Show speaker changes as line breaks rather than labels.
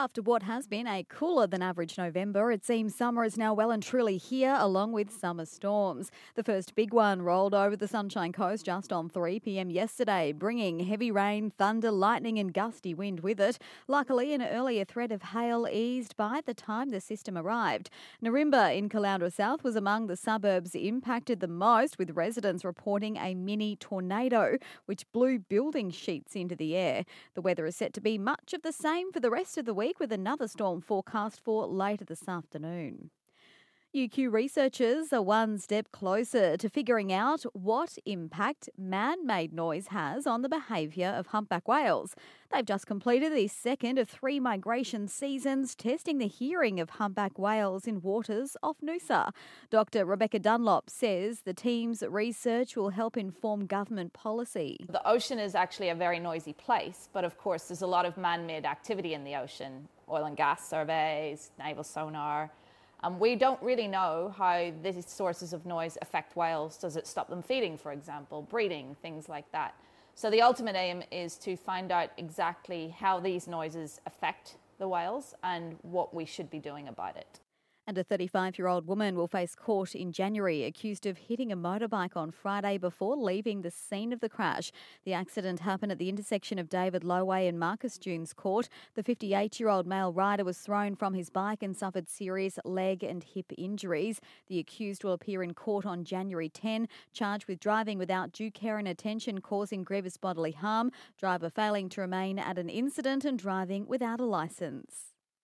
After what has been a cooler than average November, it seems summer is now well and truly here, along with summer storms. The first big one rolled over the Sunshine Coast just on 3 pm yesterday, bringing heavy rain, thunder, lightning, and gusty wind with it. Luckily, an earlier threat of hail eased by the time the system arrived. Nirimba in Caloundra South was among the suburbs impacted the most, with residents reporting a mini tornado which blew building sheets into the air. The weather is set to be much of the same for the rest of the week week with another storm forecast for later this afternoon. UQ researchers are one step closer to figuring out what impact man made noise has on the behaviour of humpback whales. They've just completed the second of three migration seasons testing the hearing of humpback whales in waters off Noosa. Dr. Rebecca Dunlop says the team's research will help inform government policy.
The ocean is actually a very noisy place, but of course, there's a lot of man made activity in the ocean oil and gas surveys, naval sonar. Um, we don't really know how these sources of noise affect whales. Does it stop them feeding, for example, breeding, things like that? So the ultimate aim is to find out exactly how these noises affect the whales and what we should be doing about it.
And a 35 year old woman will face court in January accused of hitting a motorbike on Friday before leaving the scene of the crash. The accident happened at the intersection of David Low Way and Marcus Dunes Court. The 58 year old male rider was thrown from his bike and suffered serious leg and hip injuries. The accused will appear in court on January 10, charged with driving without due care and attention causing grievous bodily harm, driver failing to remain at an incident, and driving without a licence.